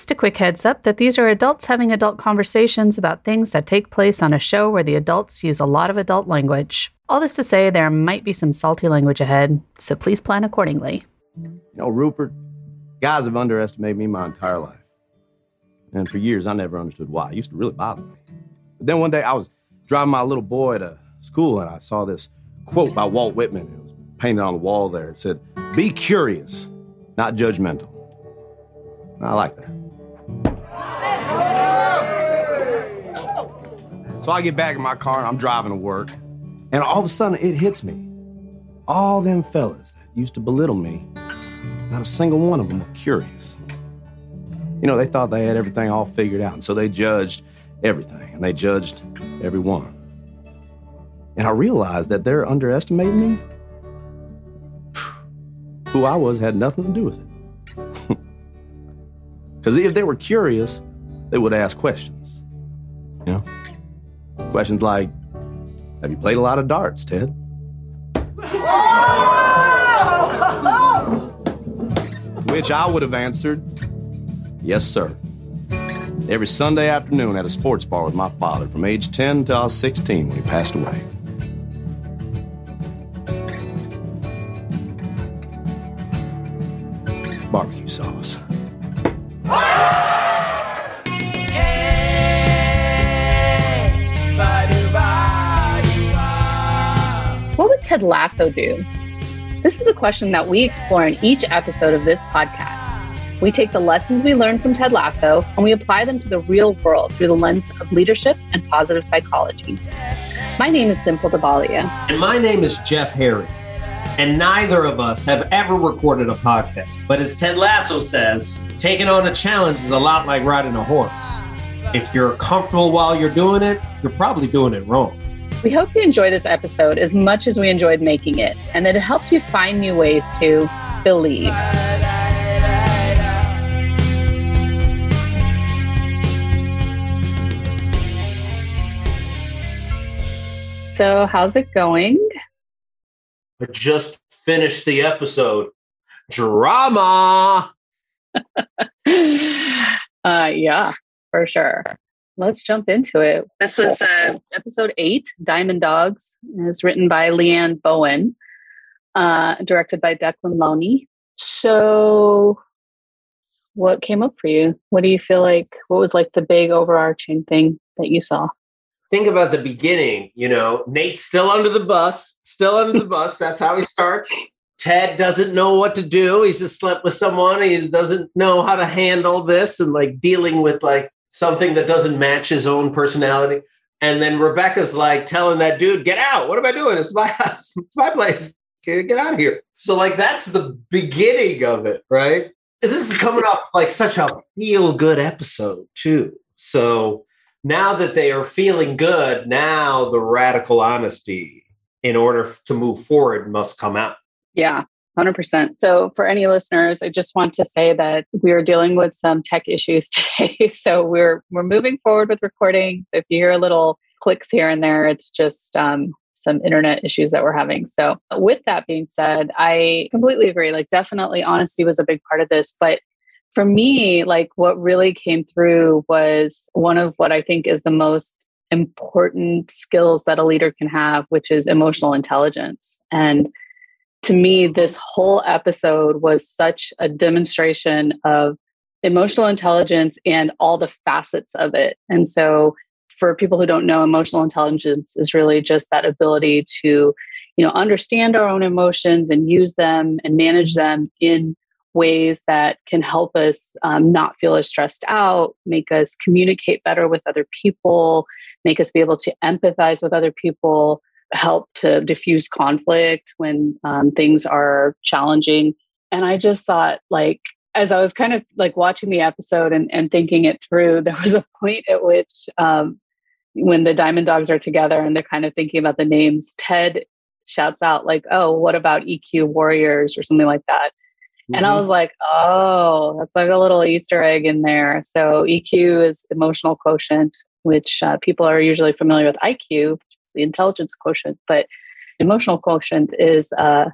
Just a quick heads up that these are adults having adult conversations about things that take place on a show where the adults use a lot of adult language. All this to say, there might be some salty language ahead, so please plan accordingly. You know, Rupert, guys have underestimated me my entire life. And for years, I never understood why. It used to really bother me. But then one day, I was driving my little boy to school, and I saw this quote by Walt Whitman. It was painted on the wall there. It said, Be curious, not judgmental. I like that. So I get back in my car and I'm driving to work, and all of a sudden it hits me. All them fellas that used to belittle me, not a single one of them were curious. You know, they thought they had everything all figured out, and so they judged everything, and they judged everyone. And I realized that they're underestimating me. Who I was had nothing to do with it. Because if they were curious, they would ask questions. You know? Questions like, have you played a lot of darts, Ted? Which I would have answered, yes, sir. Every Sunday afternoon at a sports bar with my father from age 10 until I was 16 when he passed away. Barbecue sauce. Ted Lasso do? This is a question that we explore in each episode of this podcast. We take the lessons we learned from Ted Lasso and we apply them to the real world through the lens of leadership and positive psychology. My name is Dimple Dabalia. And my name is Jeff Harry. And neither of us have ever recorded a podcast. But as Ted Lasso says, taking on a challenge is a lot like riding a horse. If you're comfortable while you're doing it, you're probably doing it wrong. We hope you enjoy this episode as much as we enjoyed making it and that it helps you find new ways to believe. So, how's it going? I just finished the episode. Drama. uh, yeah, for sure. Let's jump into it. This was uh, episode eight, Diamond Dogs. It was written by Leann Bowen, uh, directed by Declan Lowney. So, what came up for you? What do you feel like? What was like the big overarching thing that you saw? Think about the beginning. You know, Nate's still under the bus, still under the bus. That's how he starts. Ted doesn't know what to do. He's just slept with someone. He doesn't know how to handle this and like dealing with like something that doesn't match his own personality. And then Rebecca's like telling that dude, get out. What am I doing? It's my house. It's my place. Get out of here. So, like, that's the beginning of it, right? This is coming off like such a feel good episode, too. So, now that they are feeling good, now the radical honesty in order to move forward must come out. Yeah. 100%. So, for any listeners, I just want to say that we are dealing with some tech issues today. So, we're we're moving forward with recording. If you hear a little clicks here and there, it's just um, some internet issues that we're having. So, with that being said, I completely agree. Like, definitely honesty was a big part of this. But for me, like, what really came through was one of what I think is the most important skills that a leader can have, which is emotional intelligence. And to me, this whole episode was such a demonstration of emotional intelligence and all the facets of it. And so, for people who don't know, emotional intelligence is really just that ability to, you know, understand our own emotions and use them and manage them in ways that can help us um, not feel as stressed out, make us communicate better with other people, make us be able to empathize with other people, help to diffuse conflict when um, things are challenging. And I just thought, like, as I was kind of like watching the episode and, and thinking it through, there was a point at which um, when the Diamond Dogs are together and they're kind of thinking about the names, Ted shouts out, like, oh, what about EQ Warriors or something like that. Mm-hmm. And I was like, oh, that's like a little Easter egg in there. So EQ is emotional quotient, which uh, people are usually familiar with IQ, the intelligence quotient, but emotional quotient is uh,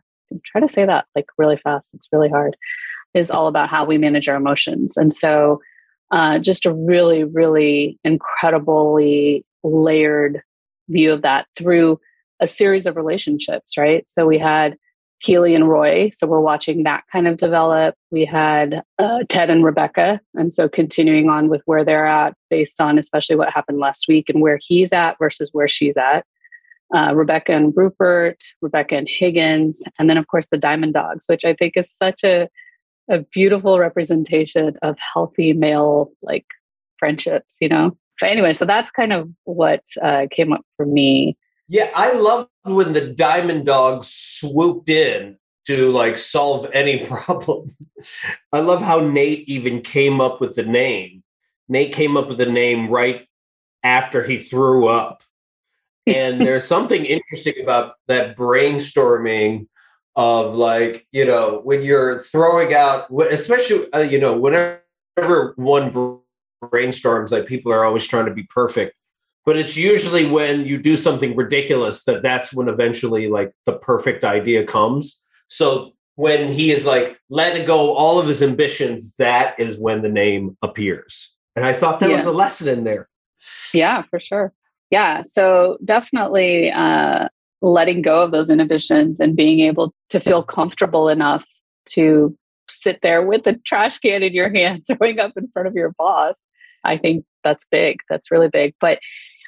try to say that like really fast. It's really hard. Is all about how we manage our emotions, and so uh, just a really, really incredibly layered view of that through a series of relationships, right? So we had Keeley and Roy. So we're watching that kind of develop. We had uh, Ted and Rebecca. And so continuing on with where they're at based on especially what happened last week and where he's at versus where she's at. Uh, Rebecca and Rupert, Rebecca and Higgins, and then of course the Diamond Dogs, which I think is such a a beautiful representation of healthy male like friendships, you know. But anyway, so that's kind of what uh, came up for me yeah, I love when the Diamond Dogs swooped in to like solve any problem. I love how Nate even came up with the name. Nate came up with the name right after he threw up. And there's something interesting about that brainstorming of like, you know, when you're throwing out, especially, uh, you know, whenever one brainstorms, like people are always trying to be perfect but it's usually when you do something ridiculous that that's when eventually like the perfect idea comes. So when he is like letting go all of his ambitions that is when the name appears. And i thought that yeah. was a lesson in there. Yeah for sure. Yeah so definitely uh letting go of those inhibitions and being able to feel comfortable enough to sit there with a trash can in your hand throwing up in front of your boss i think that's big. That's really big. But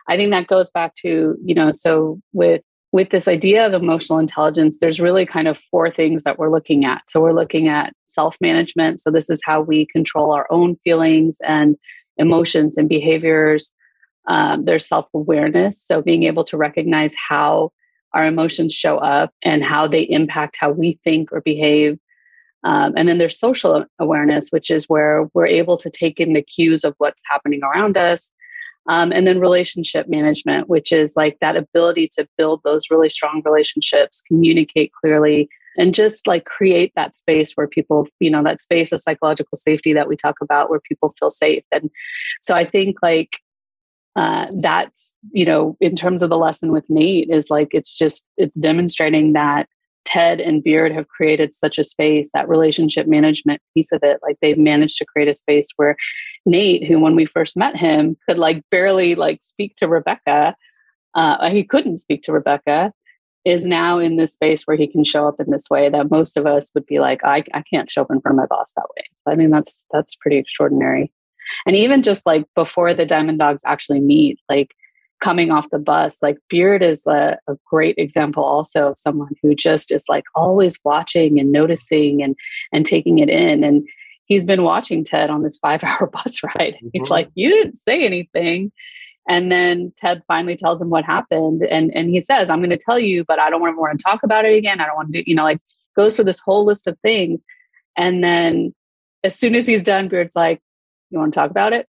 I think that goes back to, you know, so with with this idea of emotional intelligence, there's really kind of four things that we're looking at. So we're looking at self-management. So this is how we control our own feelings and emotions and behaviors. Um, there's self-awareness. So being able to recognize how our emotions show up and how they impact how we think or behave. Um, and then there's social awareness, which is where we're able to take in the cues of what's happening around us um, and then relationship management, which is like that ability to build those really strong relationships, communicate clearly, and just like create that space where people, you know, that space of psychological safety that we talk about where people feel safe. And so I think like uh, that's, you know, in terms of the lesson with Nate, is like it's just, it's demonstrating that Ted and Beard have created such a space, that relationship management piece of it. Like they've managed to create a space where Nate, who when we first met him, could like barely like speak to Rebecca. Uh, he couldn't speak to Rebecca, is now in this space where he can show up in this way that most of us would be like, I, I can't show up in front of my boss that way. I mean, that's that's pretty extraordinary. And even just like before the Diamond Dogs actually meet, like coming off the bus like beard is a, a, great example also of someone who just is like always watching and noticing and and taking it in and he's been watching ted on this five hour bus ride. Mm-hmm. he's like you didn't say anything. And then ted finally tells him what happened and and he says i'm going to tell you but i don't want to want to talk about it again. I don't want to do you know like goes through this whole list of things. And then as soon as he's done beard's like you want to talk about it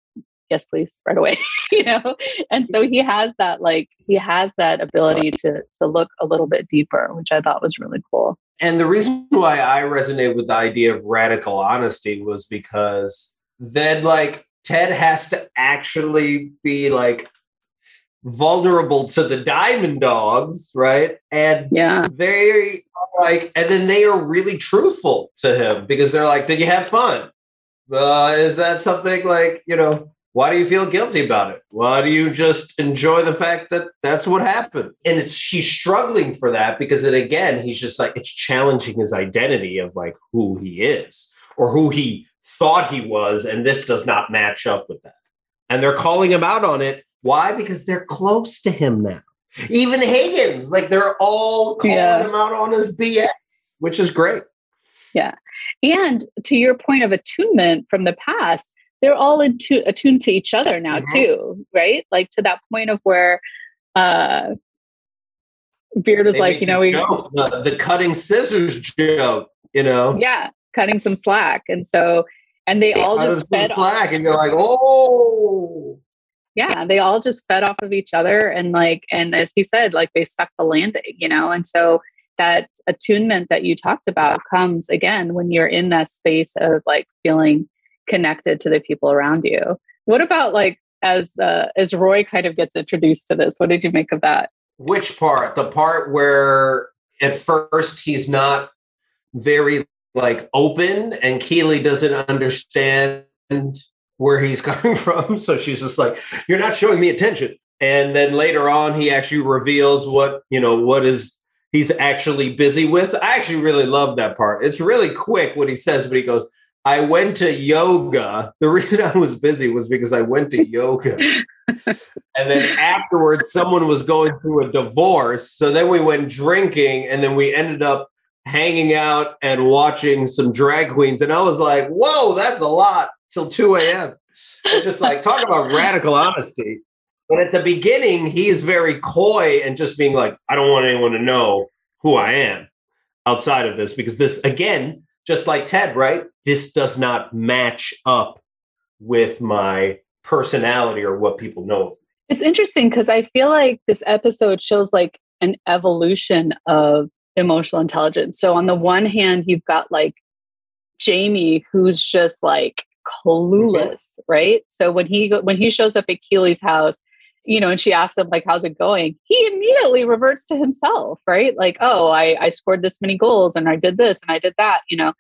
yes please right away you know? And so he has that like he has that ability to to look a little bit deeper which i thought was really cool. And the reason why i resonate with the idea of radical honesty was because then like ted has to actually be like vulnerable to the diamond dogs right? And yeah. they like and then they are really truthful to him because they're like did you have fun? Uh, is that something like you know why do you feel guilty about it? Why do you just enjoy the fact that that's what happened? And it's she's struggling for that because then again, he's just like it's challenging his identity of like who he is or who he thought he was, and this does not match up with that. And they're calling him out on it. Why? Because they're close to him now. Even Higgins, like they're all calling yeah. him out on his BS, which is great. Yeah. And to your point of attunement from the past, they're all attuned to each other now mm-hmm. too, right? Like to that point of where uh Beard was they like, you know, we the, the cutting scissors joke, you know. Yeah, cutting some slack. And so and they, all just fed slack and you're like, oh yeah, they all just fed off of each other and like and as he said, like they stuck the landing, you know, and so that attunement that you talked about comes again when you're in that space of like feeling connected to the people around you. What about like as uh, as Roy kind of gets introduced to this? What did you make of that? Which part? The part where at first he's not very like open and Keeley doesn't understand where he's coming from. So she's just like, You're not showing me attention. And then later on, he actually reveals what, you know, what is he's actually busy with. I actually really love that part. It's really quick what he says, but he goes, I went to yoga. The reason I was busy was because I went to yoga. and then afterwards, someone was going through a divorce. So then we went drinking and then we ended up hanging out and watching some drag queens. And I was like, whoa, that's a lot till 2 a.m. Just like, talk about radical honesty. But at the beginning, he is very coy and just being like, I don't want anyone to know who I am outside of this because this, again, just like Ted, right? This does not match up with my personality or what people know. It's interesting because I feel like this episode shows like an evolution of emotional intelligence. So on the one hand, you've got like Jamie, who's just like clueless, mm-hmm. right? So when he when he shows up at Keeley's house, you know, and she asks him like, "How's it going?" He immediately reverts to himself, right? Like, "Oh, I I scored this many goals and I did this and I did that," you know,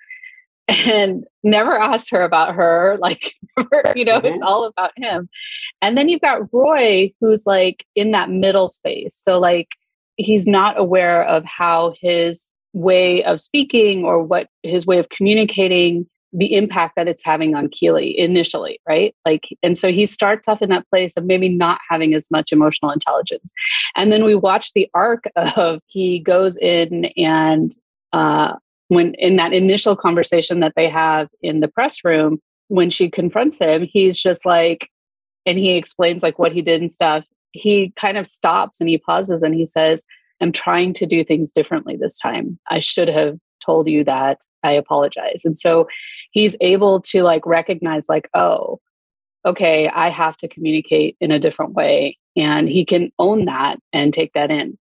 and never asked her about her. Like, you know, mm-hmm. it's all about him. And then you've got Roy, who's like in that middle space. So like, he's not aware of how his way of speaking or what his way of communicating the impact that it's having on Keeley initially, right? Like, and so he starts off in that place of maybe not having as much emotional intelligence. And then we watch the arc of he goes in and, uh, when in that initial conversation that they have in the press room, when she confronts him, he's just like, and he explains like what he did and stuff. He kind of stops and he pauses and he says, I'm trying to do things differently this time. I should have told you that I apologize. And so he's able to like recognize, like, oh, okay, I have to communicate in a different way. And he can own that and take that in.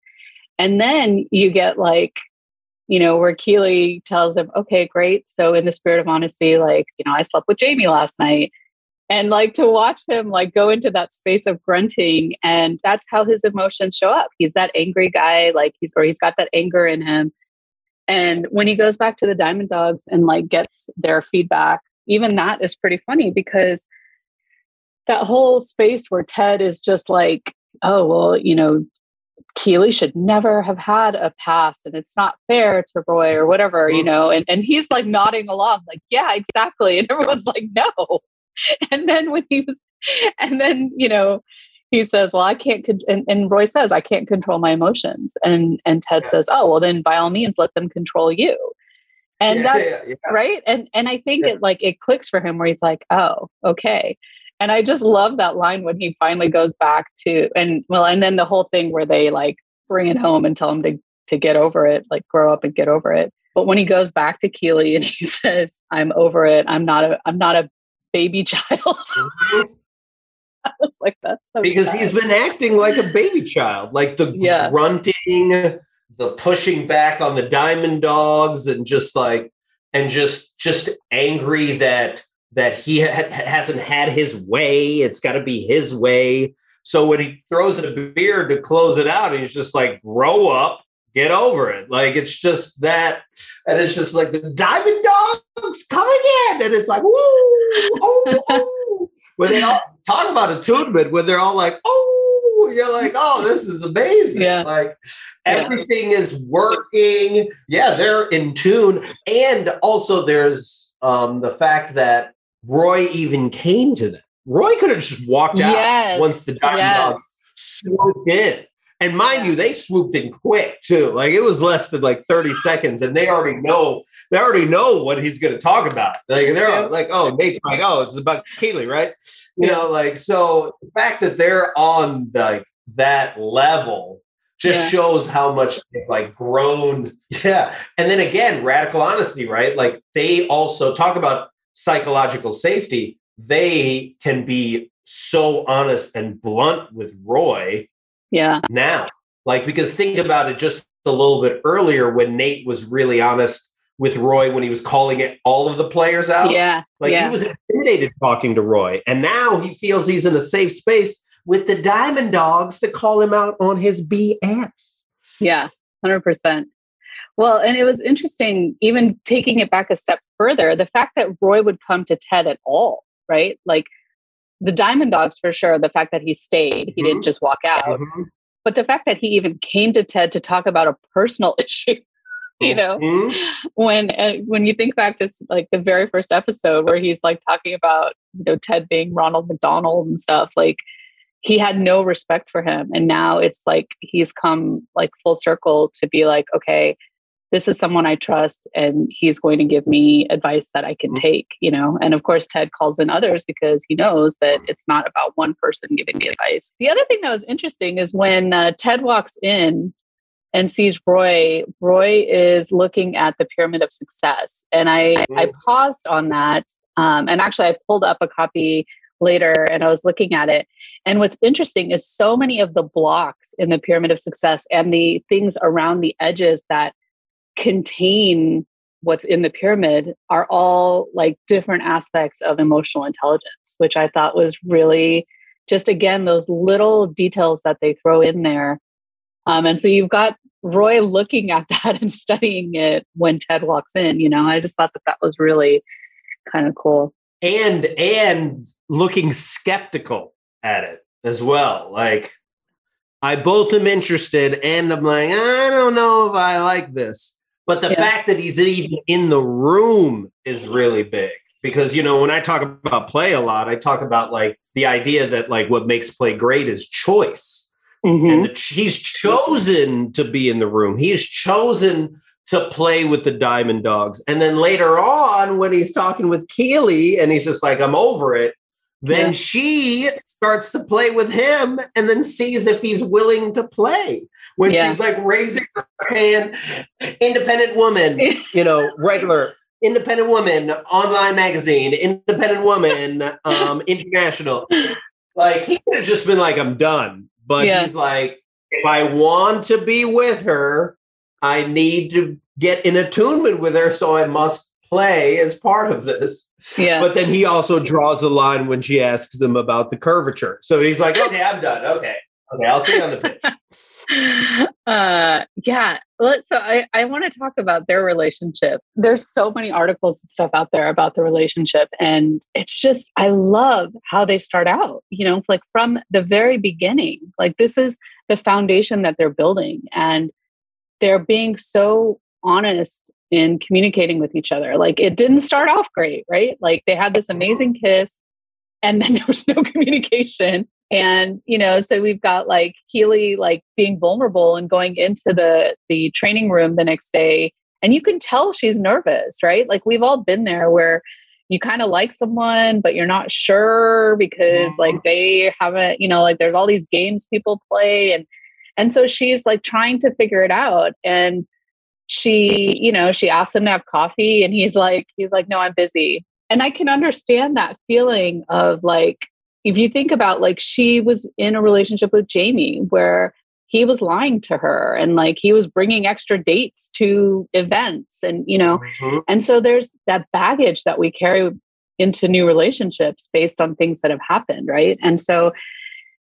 And then you get like, you know, where keeley tells him, okay, great. So, in the spirit of honesty, like, you know, I slept with Jamie last night. And like to watch him like go into that space of grunting, and that's how his emotions show up. He's that angry guy, like he's or he's got that anger in him and when he goes back to the Diamond Dogs and like gets their feedback, even that is pretty funny because that whole space where Ted is just like, oh, well, you know, Keeley should never have had a past and it's not fair to Roy or whatever, you mm-hmm. know, and, and he's like nodding along, like, yeah, exactly. And everyone's like, no. And then when he was, and then, you know, he says, "Well, I can't," con-, and, and, Roy says, "I can't control my emotions," and and Ted yeah. says, "Oh, well, then by all means, let them control you." And yeah, that's yeah, right. And and I think it like it clicks for him where he's like, "Oh, okay." And I just love that line when he finally goes back to and well, and then the whole thing where they like bring it home and tell him to to get over it, like grow up and get over it. But when he goes back to Keeley and he says, "I'm over it. I'm not a I'm not a baby child." Mm-hmm. I was like, that's so because sad. he's been acting like a baby child, like the yeah. grunting, the pushing back on the diamond dogs, and just like and just just angry that that he ha- hasn't had his way. It's got to be his way. So when he throws it a beer to close it out, he's just like, grow up, get over it. Like it's just that, and it's just like the diamond dogs coming in, and it's like, woo, oh, oh. When they all talk about attunement when they're all like, oh, you're like, oh, this is amazing. Yeah. Like everything yeah. is working. Yeah, they're in tune. And also there's um, the fact that Roy even came to them. Roy could have just walked out yes. once the Diamond yes. Dogs swooped in. And mind you, they swooped in quick too. Like it was less than like 30 seconds, and they already know they already know what he's gonna talk about. Like they're yeah. like, oh, Nate's like, oh, it's about Keeley, right? You yeah. know, like so the fact that they're on like that level just shows how much they've like grown. Yeah. And then again, radical honesty, right? Like they also talk about psychological safety. They can be so honest and blunt with Roy yeah. Now, like, because think about it just a little bit earlier when Nate was really honest with Roy when he was calling it all of the players out. Yeah. Like yeah. he was intimidated talking to Roy. And now he feels he's in a safe space with the Diamond Dogs to call him out on his BS. Yeah, 100%. Well, and it was interesting, even taking it back a step further, the fact that Roy would come to Ted at all, right? Like the Diamond Dogs for sure. The fact that he stayed, he Mhm. didn't just walk out. Mhm. But the fact that he even came to Ted to talk about a personal issue, you know, Mhm. when uh, when you think back to like the very first episode where he's like talking about you know Ted being Ronald McDonald and stuff, like he had no respect for him, and now it's like he's come like full circle to be like, okay, this is someone I trust, and he's going to give me advice that I can Mhm. take, you know. And of course, Ted calls in others because he knows that it's not about one person giving the advice. The other thing that was interesting is when uh, Ted walks in and sees Roy, Roy is looking at the pyramid of success. And I, I Mm. paused on that. Um, and actually, I pulled up a copy later and I was looking at it. And what's interesting is so many of the blocks in the pyramid of success and the things around the edges that contain what's in the pyramid are all like different aspects of emotional intelligence, which I thought was really just again those little details that they throw in there. Um, and so you've got Roy looking at that and studying it when Ted walks in. You know, I just thought that that was really kind of cool. and and looking skeptical at it as well. Like I both am interested and I'm like, I don't know if I like this. But the Yeah. fact that he's even in the room is really big because you know when I talk about play a lot, I talk about like the idea that like what makes play great is choice. Mm-hmm. and the, he's chosen to be in the room. He's chosen to play with the Diamond Dogs. And then later on, when he's talking with Keeley and he's just like, I'm over it, then Yeah. she starts to play with him and then sees if he's willing to play. When Yeah. she's like raising her hand, independent woman, you know, regular independent woman, online magazine, independent woman, um, international. Like he could have just been like, I'm done. But Yeah. he's like, if I want to be with her, I need to get in attunement with her. So I must play as part of this. yeah. But then he also draws the line when she asks him about the curvature. So he's like, okay, I'm done. Okay. Okay, I'll see you on the pitch. uh yeah let's. so i i want to talk about their relationship there's so many articles and stuff out there about the relationship and it's just i love how they start out you know like from the very beginning like this is the foundation that they're building and they're being so honest in communicating with each other like it didn't start off great right like they had this amazing kiss and then there was no communication and you know so we've got like keely like being vulnerable and going into the the training room the next day and you can tell she's nervous right? Like we've all been there where you kind of like someone but you're not sure because like they haven't you know like there's all these games people play and and so she's like trying to figure it out and she you know she asks him to have coffee and he's like he's like no i'm busy. And i can understand that feeling of like if you think about like she was in a relationship with Jamie where he was lying to her and like he was bringing extra dates to events and you know Mhm. and so there's that baggage that we carry into new relationships based on things that have happened right and so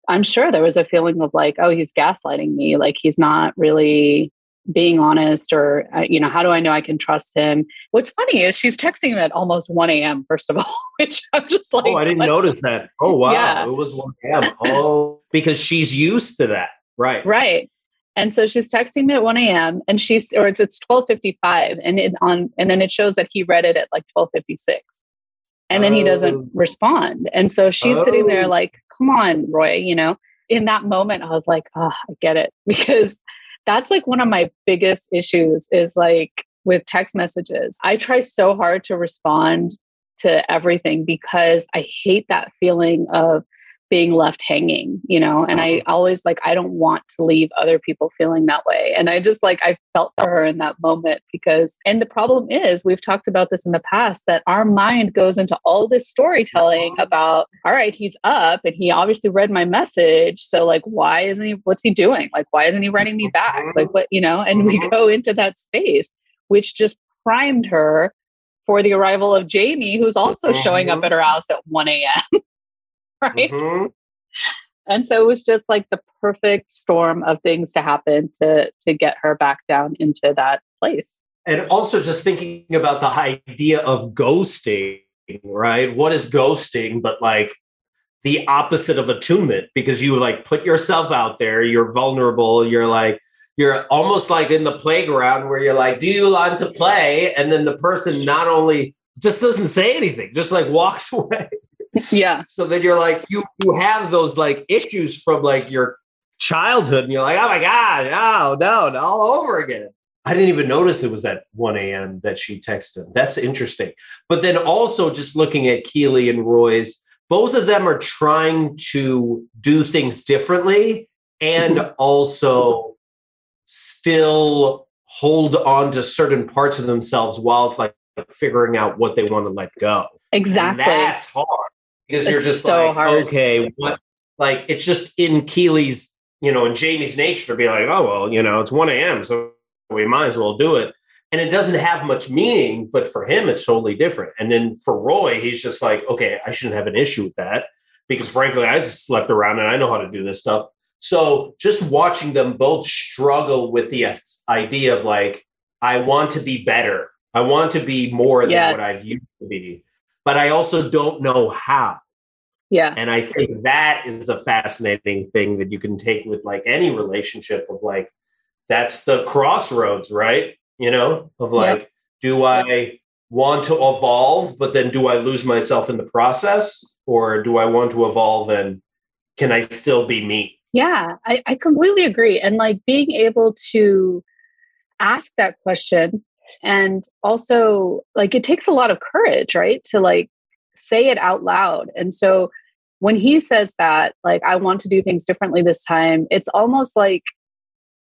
i'm sure there was a feeling of like oh he's gaslighting me like he's not really being honest or uh, you know how do i know i can trust him what's funny is she's texting him at almost 1 a.m first of all which i'm just like oh, I didn't what- notice that. Oh, wow. Yeah. It was 1 a.m. Oh, because she's used to that. Right. Right. And so she's texting me at 1 a.m. and she's or it's it's 1255 and it on and then it shows that he read it at like 1256. And then he Oh. doesn't respond. And so she's sitting there Oh. like, come on, Roy, you know. In that moment, I was like, oh, I get it. Because that's like one of my biggest issues is like with text messages. I try so hard to respond to everything because I hate that feeling of being left hanging, you know, and I mm-hmm. always like, I don't want to leave other people feeling that way. And I just like, I felt for her in that moment because, and the problem is, we've talked about this in the past that our mind goes into all this storytelling uh-huh. about, all right, he's up and he obviously read my message. So, like, why isn't he, what's he doing? Like, why isn't he writing me back? Mm-hmm. Like, what, you know, and we Mhm. go into that space, which just primed her for the arrival of Jamie, who's also showing up mm-hmm. at her house at 1 a.m. right. Mhm. And so it was just like the perfect storm of things to happen to to get her back down into that place. And also just thinking about the idea of ghosting, right? What is ghosting? But like the opposite of attunement because you like put yourself out there, you're vulnerable, you're like, you're almost like in the playground where you're like, do you want to play? And then the person not only just doesn't say anything, just like walks away. Yeah. So then you're like, you you have those like issues from like your childhood, and you're like, oh my God, no, no, no, all over again. I didn't even notice it was at 1 a.m. that she texted. him. That's interesting. But then also just looking at Keeley and Roy's, both of them are trying to do things differently and mm-hmm. also still hold on to certain parts of themselves while like figuring out what they want to let go. Exactly. And that's hard because it's you're just so like, hard. okay, what? Like it's just in Keeley's, you know, in Jamie's nature to be like, oh well, you know, it's one a.m., so we might as well do it. And it doesn't have much meaning, but for him, it's totally different. And then for Roy, he's just like, okay, I shouldn't have an issue with that because frankly, I just slept around and I know how to do this stuff. So just watching them both struggle with the idea of like, I want to be better. I want to be more than yes. what I've used to be, but I also don't know how. Yeah. And I think that is a fascinating thing that you can take with like any relationship of like, that's the crossroads, right? You know, of like, do I want to evolve, but then do I lose myself in the process? Or do I want to evolve and can I still be me? Yeah, I, I completely agree. And like being able to ask that question and also like it takes a lot of courage, right? To like say it out loud. And so when he says that, like, I want to do things differently this time, it's almost like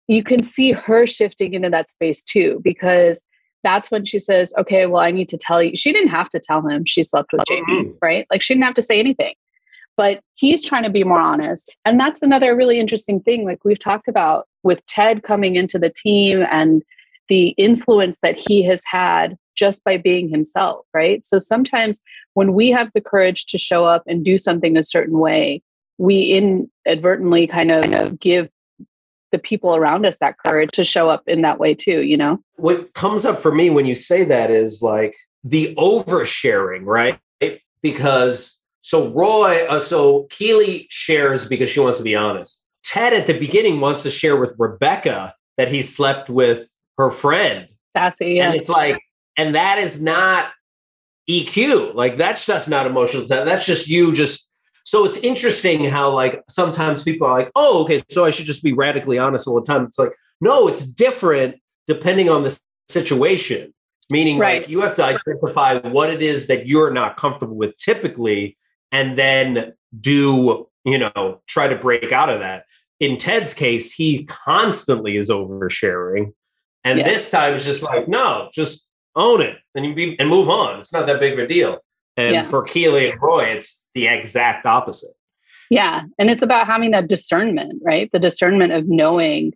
you can see her shifting into that space too, because that's when she says, okay, well, I need to tell you. She didn't have to tell him she slept with Jamie, mm-hmm. right? Like, she didn't have to say anything but he's trying to be more honest. And that's another really interesting thing, like we've talked about with Ted coming into the team and the influence that he has had just by being himself, right? So sometimes when we have the courage to show up and do something a certain way, we inadvertently kind of give the people around us that courage to show up in that way too, you know? What comes up for me when you say that is like the oversharing, right? Because so Roy, uh, so Keeley shares because she wants to be honest. Ted at the beginning wants to share with Rebecca that he slept with her friend. Sassy, yeah. And it's like, and that is not EQ. Like that's just not emotional. That's just you just so it's interesting how like sometimes people are like, oh, okay, so I should just be radically honest all the time. It's like, no, it's different depending on the situation. Meaning right. like you have to identify what it is that you're not comfortable with typically and then do, you know, try to break out of that. In Ted's case, he constantly is oversharing. And yes. this time it's just like, no, just own it and you be and move on. It's not that big of a deal. And yeah. for Keeley and Roy, it's the exact opposite. Yeah. And it's about having that discernment, right? The discernment of knowing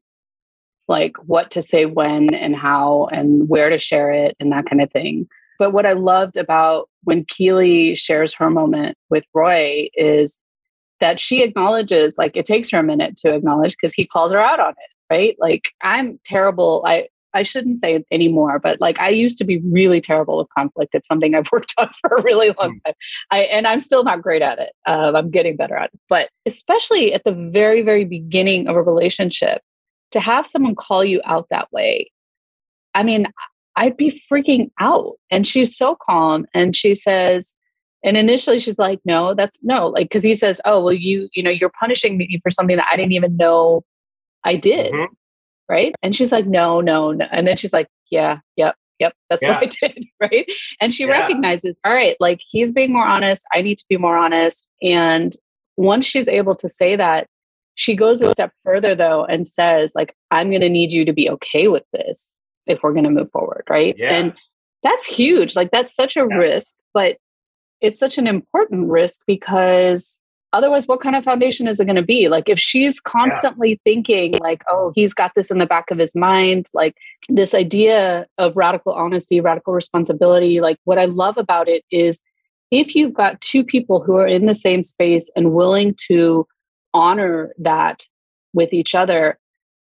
like what to say when and how and where to share it and that kind of thing. But what I loved about when Keeley shares her moment with Roy is that she acknowledges, like it takes her a minute to acknowledge because he called her out on it, right? Like I'm terrible. I I shouldn't say it anymore, but like I used to be really terrible with conflict. It's something I've worked on for a really long hmm. time. I and I'm still not great at it. Um, I'm getting better at it. But especially at the very, very beginning of a relationship, to have someone call you out that way, I mean, I'd be freaking out. And she's so calm and she says, and initially she's like, no, that's no, like, cause he says, oh, well, you, you know, you're punishing me for something that I didn't even know I did. Mm-hmm. Right. And she's like, no, no, no. And then she's like, yeah, yep, yep, that's yeah. what I did. Right. And she yeah. recognizes, all right, like he's being more honest. I need to be more honest. And once she's able to say that, she goes a step further though and says, like, I'm going to need you to be okay with this if we're going to move forward right yeah. and that's huge like that's such a risk but it's such an important risk because otherwise what kind of foundation is it going to be like if she's constantly yeah. thinking like oh he's got this in the back of his mind like this idea of radical honesty radical responsibility like what i love about it is if you've got two people who are in the same space and willing to honor that with each other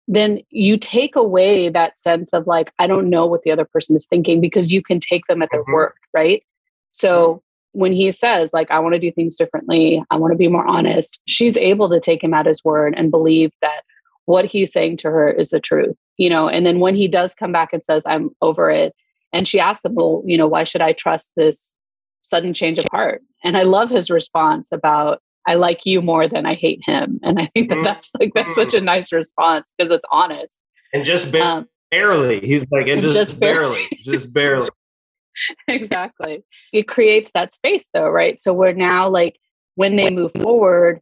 then you take away that sense of like, I don't know what the other person is thinking because you can take them at their mm-hmm. word, right? So when he says, like, I want to do things differently, I want to be more honest, she's able to take him at his word and believe that what he's saying to her is the truth, you know. And then when he does come back and says, I'm over it, and she asks him, Well, you know, why should I trust this sudden change of heart? And I love his response about, I like you more than I hate him. And I think that mm-hmm. that's like, that's such a nice response because it's honest. And just ba- um, barely. He's like, and just, just barely, just barely. exactly. It creates that space though, right? So we're now like, when they move forward,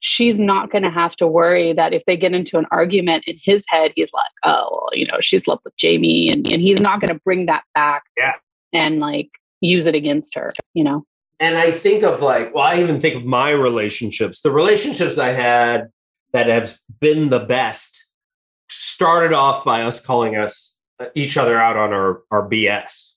she's not going to have to worry that if they get into an argument in his head, he's like, oh, well, you know, she's slept with Jamie. And, and he's not going to bring that back yeah. and like use it against her, you know? And I think of like, well, I even think of my relationships. The relationships I had that have been the best started off by us calling us uh, each other out on our, our BS.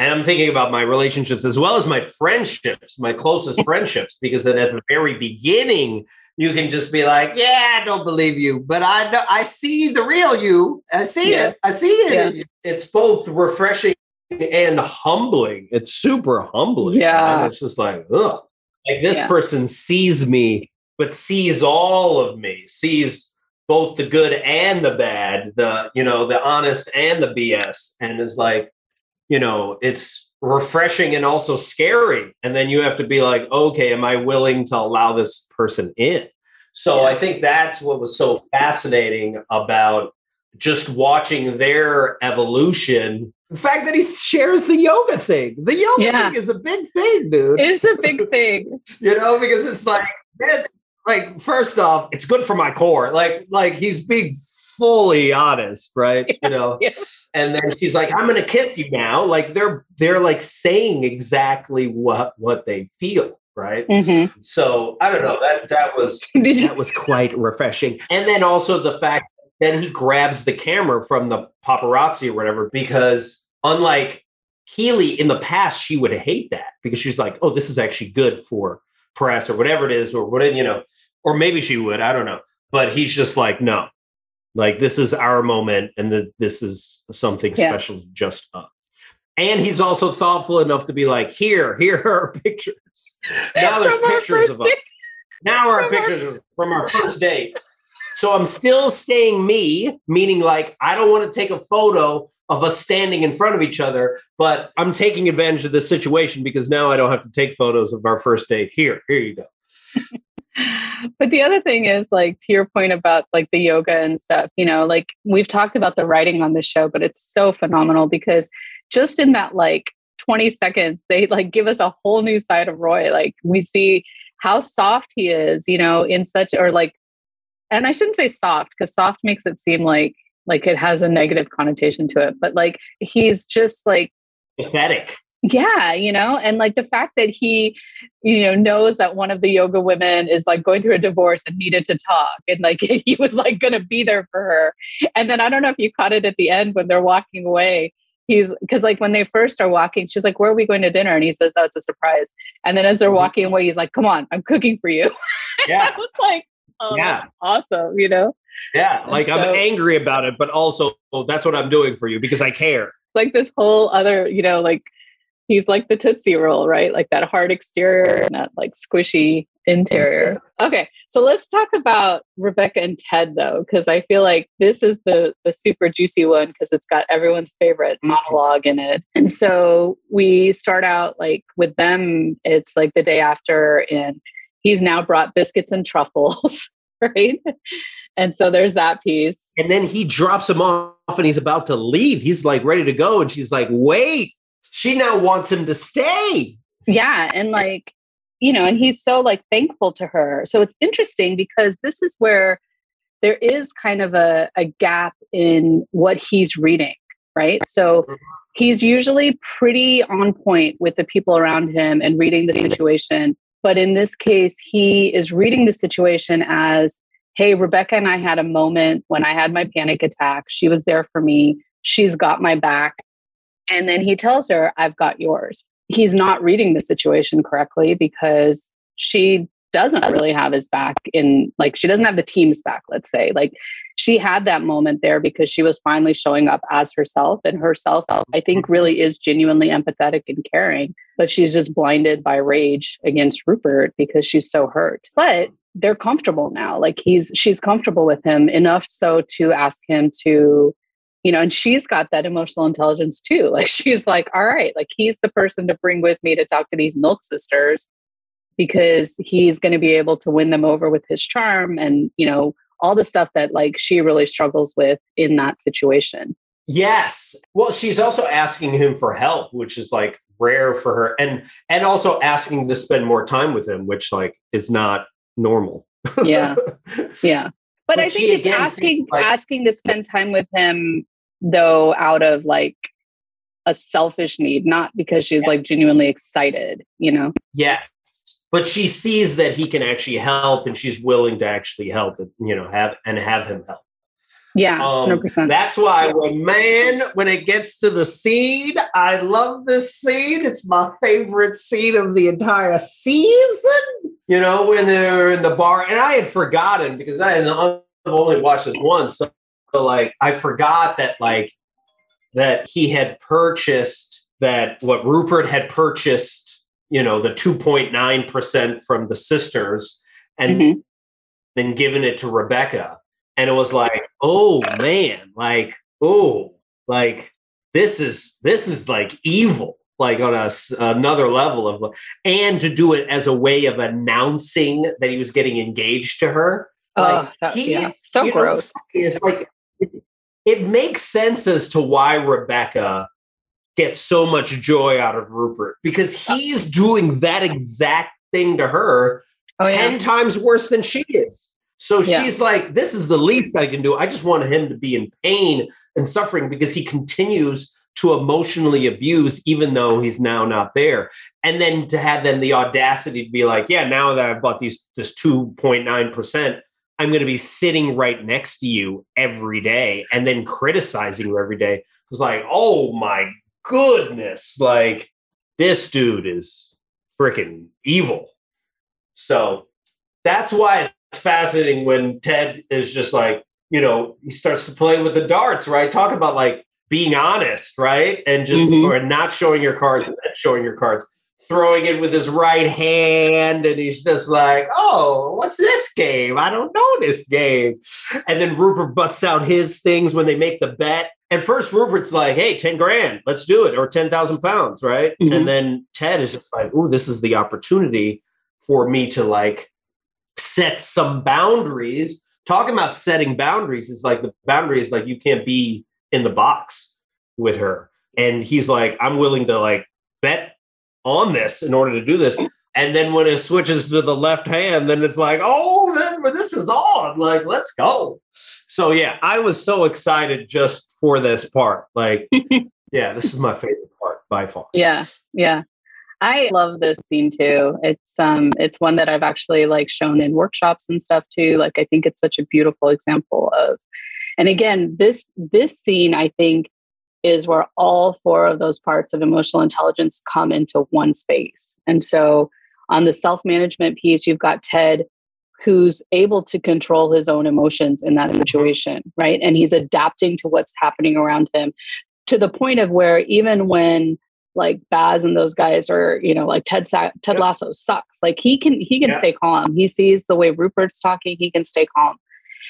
And I'm thinking about my relationships as well as my friendships, my closest friendships, because then at the very beginning, you can just be like, "Yeah, I don't believe you, but I know, I see the real you. I see yeah. it. I see it. Yeah. It's both refreshing and humbling. It's super humbling. Yeah, it's just like, ugh, like this yeah. person sees me, but sees all of me, sees both the good and the bad, the you know, the honest and the BS, and is like, you know, it's refreshing and also scary. And then you have to be like, okay, am I willing to allow this person in? So yeah. I think that's what was so fascinating about just watching their evolution. The fact that he shares the yoga thing. The yoga yeah. thing is a big thing, dude. It's a big thing. you know, because it's like, man, like first off, it's good for my core. Like, like he's being fully honest, right? Yeah. You know. And then she's like i'm gonna kiss you now. Like they're they're like saying exactly what what they feel right? Mm-hmm. so i don't know that that was that was quite refreshing. And then also the fact that he grabs the camera from the paparazzi or whatever because unlike Keeley in the past she would hate that because she's like oh this is actually good for press or whatever it is or what you know or maybe she would i don't know. But he's just like no like this is our moment, and that this is something yeah. special just us. And he's also thoughtful enough to be like, here, here are our pictures. Now there's pictures of us. Now our pictures from our first date. So I'm still staying me, meaning like I don't want to take a photo of us standing in front of each other, but I'm taking advantage of this situation because now I don't have to take photos of our first date. Here, here you go. But the other thing is like to your point about like the yoga and stuff you know like we've talked about the writing on the show but it's so phenomenal because just in that like 20 seconds they like give us a whole new side of roy. Like we see how soft he is you know in such or like and i shouldn't say soft because soft makes it seem like like it has a negative connotation to it but like he's just like pathetic yeah you know and like the fact that he you know knows that one of the yoga women is like going through a divorce and needed to talk and like he was like going to be there for her. And then i don't know if you caught it at the end when they're walking away he's because like when they first are walking she's like where are we going to dinner? And he says oh it's a surprise. And then as they're mm-hmm. walking away he's like come on i'm cooking for you. Yeah. I was like oh yeah. awesome you know? Yeah like so, i'm angry about it but also oh, that's what i'm doing for you because i care. It's like this whole other you know like he's like the Tootsie Roll, right? Like that hard exterior and that like squishy interior. okay, so let's talk about Rebecca and Ted though, because I feel like this is the the super juicy one because it's got everyone's favorite mm-hmm. monologue in it. And so we start out like with them. It's like the day after, and he's now brought biscuits and truffles, right? And so there's that piece. And then he drops him off and he's about to leave. He's like ready to go. And she's like, wait, she now wants him to stay. Yeah. And like, you know, and he's so like thankful to her. So it's interesting because this is where there is kind of a, a gap in what he's reading, right? So mm-hmm. he's usually pretty on point with the people around him and reading the situation. But in this case, he is reading the situation as, hey, Rebecca and I had a moment when I had my panic attack. She was there for me. She's got my back. And then he tells her, I've got yours. He's not reading the situation correctly because she doesn't really have his back in like she doesn't have the team's back let's say. Like she had that moment there because she was finally showing up as herself and herself i think mm-hmm. really is genuinely empathetic and caring but she's just blinded by rage against rupert because she's so hurt. But they're comfortable now. Like he's she's comfortable with him enough so to ask him to you know and she's got that emotional intelligence too. Like she's like all right like he's the person to bring with me to talk to these milk sisters because he's going to be able to win them over with his charm and you know all the stuff that like she really struggles with in that situation. Yes. Well she's also asking him for help which is like rare for her and and also asking to spend more time with him which like is not normal. Yeah. Yeah but, but i think it's asking like, asking to spend time with him though out of like a selfish need not because she's yes. like genuinely excited you know? Yes. But she sees that he can actually help and she's willing to actually help you know have and have him help. Yeah um, 100%. that's why when man when it gets to the scene i love this scene it's my favorite scene of the entire season you know when they're in the bar and i had forgotten because i had only watched it once so, so like i forgot that like that he had purchased that what rupert had purchased you know the 2.9% from the sisters and mm-hmm. then given it to rebecca and it was like oh man like oh like this is this is like evil like on a, another level of and to do it as a way of announcing that he was getting engaged to her oh, like that, he yeah. so gross is like it, it makes sense as to why rebecca gets so much joy out of Rupert because oh. he's doing that exact thing to her oh, 10 yeah. times worse than she is. So yeah. she's like, this is the least I can do. I just want him to be in pain and suffering because he continues to emotionally abuse, even though he's now not there. And then to have then the audacity to be like, yeah, now that I've bought these this 2.9%, I'm going to be sitting right next to you every day and then criticizing you every day. It was like, oh my goodness, like this dude is freaking evil. So that's why it's fascinating when Ted is just like, you know, he starts to play with the darts, right? Talk about like being honest, right? And just mm-hmm. or not showing your cards and showing your cards, throwing it with his right hand, and he's just like, "Oh, what's this game? I don't know this game." And then Rupert butts out his things when they make the bet, and first Rupert's like, hey, 10 grand, let's do it, or 10,000 pounds, right? Mm-hmm. And then Ted is just like, oh, this is the opportunity for me to like set some boundaries. Talking about setting boundaries is like the boundary is like you can't be in the box with her. And he's like, I'm willing to like bet on this in order to do this. And then when it switches to the left hand, then it's like, oh, then this is on. Like, let's go. So yeah, I was so excited just for this part. Like, yeah, this is my favorite part by far. Yeah, yeah. I love this scene too. It's um it's one that I've actually like shown in workshops and stuff too. Like I think it's such a beautiful example of and again, this this scene I think is where all four of those parts of emotional intelligence come into one space. And so on the self-management piece, you've got Ted who's able to control his own emotions in that situation, right? And he's adapting to what's happening around him to the point of where even when like Baz and those guys are, you know, like Ted Sa- Ted Lasso sucks. Like he can he can yeah. stay calm. He sees the way Rupert's talking, he can stay calm.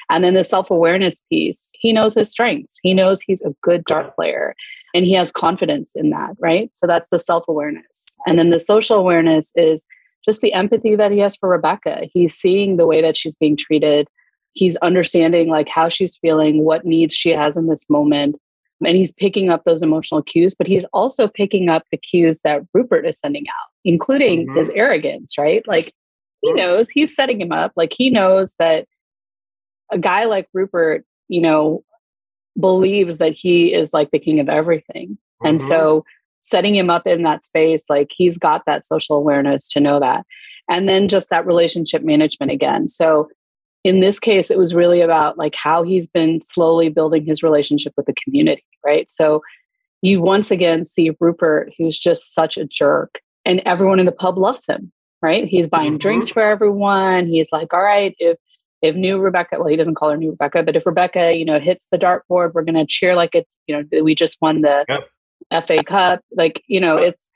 And then the self-awareness piece, he knows his strengths. He knows he's a good dart player and he has confidence in that, right? So that's the self-awareness. And then the social awareness is just the empathy that he has for Rebecca. He's seeing the way that she's being treated. He's understanding like how she's feeling, what needs she has in this moment. And he's picking up those emotional cues, but he's also picking up the cues that Rupert is sending out, including mm-hmm. his arrogance, right? Like he knows he's setting him up. Like he knows that a guy like Rupert, you know, believes that he is like the king of everything. Mm-hmm. And so setting him up in that space like he's got that social awareness to know that and then just that relationship management again so in this case it was really about like how he's been slowly building his relationship with the community right so you once again see rupert who's just such a jerk and everyone in the pub loves him right? He's buying Mhm. drinks for everyone. He's like, all right, if if new Rebecca, well, he doesn't call her new Rebecca, but if Rebecca, you know, hits the dartboard, we're gonna cheer like it's, you know, we just won the FA Cup. Like, you know, it's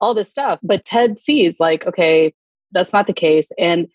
all this stuff. But Ted sees like, okay, that's not the case. And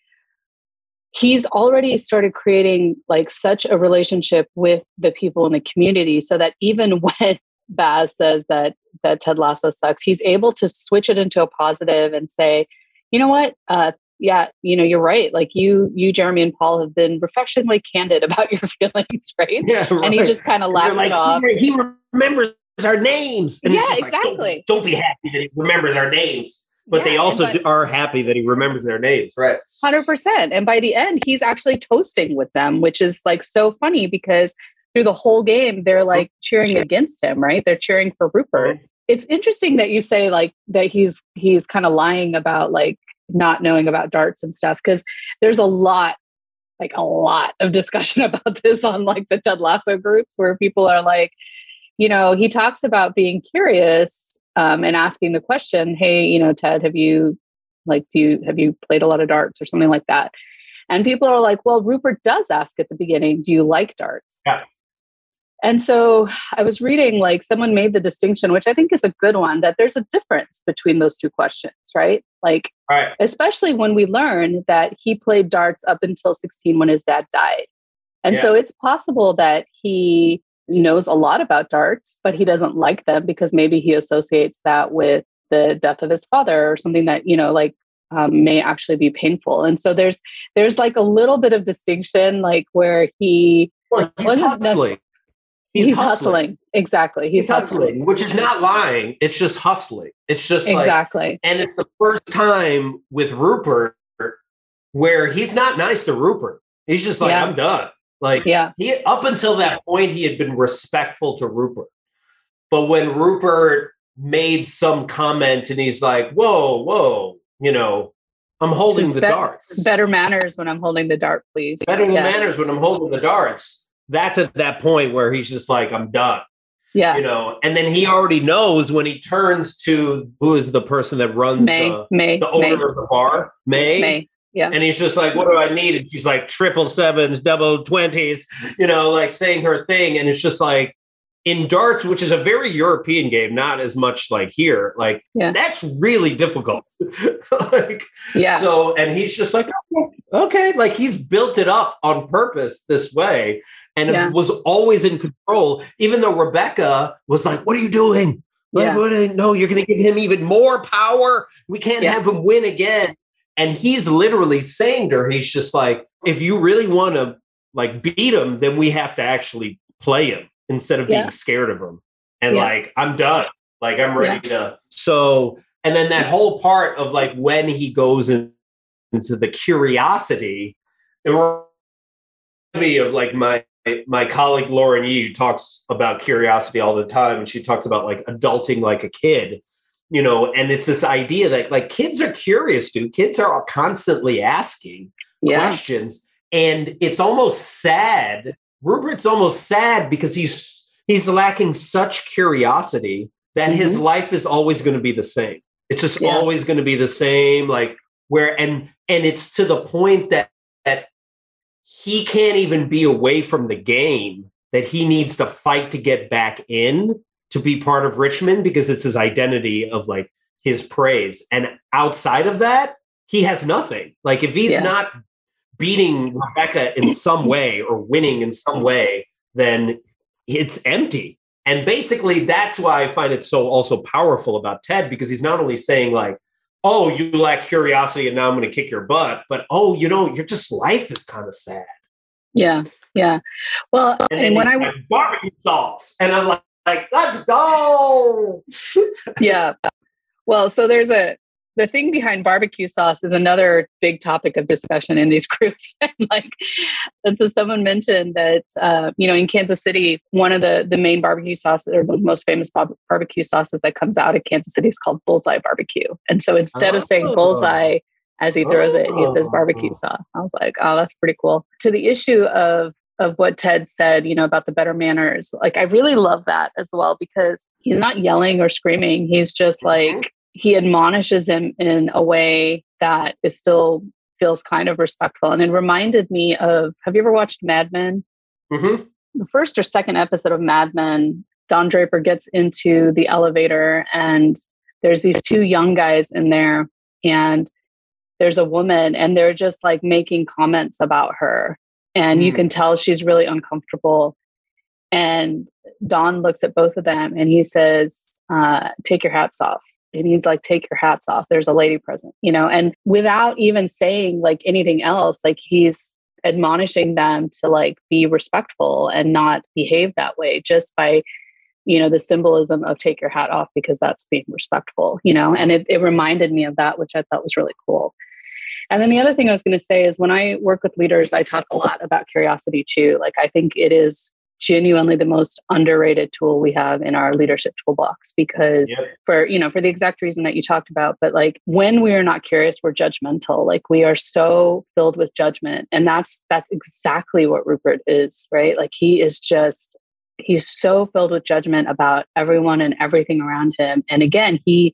he's already started creating like such a relationship with the people in the community so that even when Baz says that that Ted Lasso sucks, he's able to switch it into a positive and say, you know what? Uh, yeah, you know, you're right. Like you, you, Jeremy and Paul have been refreshingly candid about your feelings, right? Yeah, And he just kind of You're laughs like, it off. "He- He remembers our names. And Yeah, just like, don't- exactly. don't, be happy that he remembers our names. But they also but- are happy that he remembers their names. Right. Hundred percent. And by the end, he's actually toasting with them, which is like so funny because through the whole game, they're oh, like cheering against him, right? They're cheering for Rupert. It's interesting that you say like that he's he's kind of lying about like not knowing about darts and stuff because there's a lot like a lot of discussion about this on like the Ted Lasso groups where people are like, you know, he talks about being curious um, and asking the question, "Hey, you know, Ted, have you like do you have you played a lot of darts or something like that?" And people are like, "Well, Rupert does ask at the beginning, do you like darts?" Yeah. And so I was reading like someone made the distinction, which I think is a good one, that there's a difference between those two questions, right? Like Right. especially when we learn that he played darts up until 16 when his dad died. And Yeah. so it's possible that he knows a lot about darts, but he doesn't like them because maybe he associates that with the death of his father or something that, you know, like um, may actually be painful. And so there's there's like a little bit of distinction, like where he Well, he's hustling. He's, He's, hustling. Exactly. He's hustling, which is not lying. It's just hustling. It's just like, Exactly. and it's the first time with Rupert where he's not nice to Rupert. He's just like, Yeah. I'm done. Like, yeah. he up until that point he had been respectful to Rupert. But when Rupert made some comment and he's like, "Whoa, whoa, you know, I'm holding the bet- darts. Better manners when I'm holding the dart, please. Better yeah. manners when I'm holding the darts." That's at that point where he's just like, "I'm done." Yeah. You know, and then he already knows when he turns to who is the person that runs Mae, the, Mae, the owner Mae, of the bar, Mae. Mae. Yeah. And he's just like, what do I need? And she's like, triple sevens, double twenties, you know, like saying her thing. And it's just like in darts, which is a very European game, not as much like here, like Yeah. that's really difficult. like, Yeah. so, and he's just like, "Oh, okay, like he's built it up on purpose this way and Yeah. was always in control, even though Rebecca was like, what are you doing? Yeah. what are- no, you're going to give him even more power. We can't Yeah. have him win again. And he's literally saying to her, he's just like, if you really want to like beat him, then we have to actually play him instead of being scared of him. And like, I'm done. Like, I'm ready to. So, and then that whole part of like when he goes in, into the curiosity, it reminds me of like my my colleague Lauren Yee who talks about curiosity all the time, and she talks about like adulting like a kid, you know, and it's this idea that like kids are curious, dude. Kids are constantly asking yeah. questions, and it's almost sad. Rupert's almost sad because he's he's lacking such curiosity that his mm-hmm. life is always going to be the same. It's just Yeah. always going to be the same, like where and and it's to the point that he can't even be away from the game that he needs to fight to get back in to be part of Richmond because it's his identity of like his praise. And outside of that, he has nothing. Like if he's Yeah. not beating Rebecca in some way or winning in some way, then it's empty. And basically, that's why I find it so also powerful about Ted because he's not only saying like, "Oh, you lack curiosity, and now I'm going to kick your butt," but oh, you know, your just life is kind of sad. Yeah. Yeah. Well, And, and, when I, like, barbecue sauce, and I'm like, like, let's go. yeah. Well, so there's a, the thing behind barbecue sauce is another big topic of discussion in these groups. And like, and so someone mentioned that, uh, you know, in Kansas City, one of the, the main barbecue sauces or the most famous bar- barbecue sauces that comes out of Kansas City is called bullseye barbecue. And so instead of saying Oh. bullseye as he throws it, he says Oh. barbecue sauce. I was like, oh, that's pretty cool. To the issue of, of what Ted said, you know, about the better manners. Like, I really love that as well because he's not yelling or screaming. He's just like, he admonishes him in a way that is still feels kind of respectful. And it reminded me of have you ever watched Mad Men? Mm-hmm. The first or second episode of Mad Men, Don Draper gets into the elevator and there's these two young guys in there and there's a woman and they're just like making comments about her and mm. you can tell she's really uncomfortable and don looks at both of them and he says uh, take your hats off and he's like take your hats off. There's a lady present you know and without even saying like anything else like he's admonishing them to like be respectful and not behave that way just by you know the symbolism of take your hat off because that's being respectful you know and it, it reminded me of that which i thought was really cool. And then the other thing i was going to say is when i work with leaders i talk a lot about curiosity too. Like i think it is genuinely the most underrated tool we have in our leadership toolbox because yep. for you know for the exact reason that you talked about but like when we are not curious we're judgmental like we are so filled with judgment and that's that's exactly what rupert is right like he is just he's so filled with judgment about everyone and everything around him. And again, he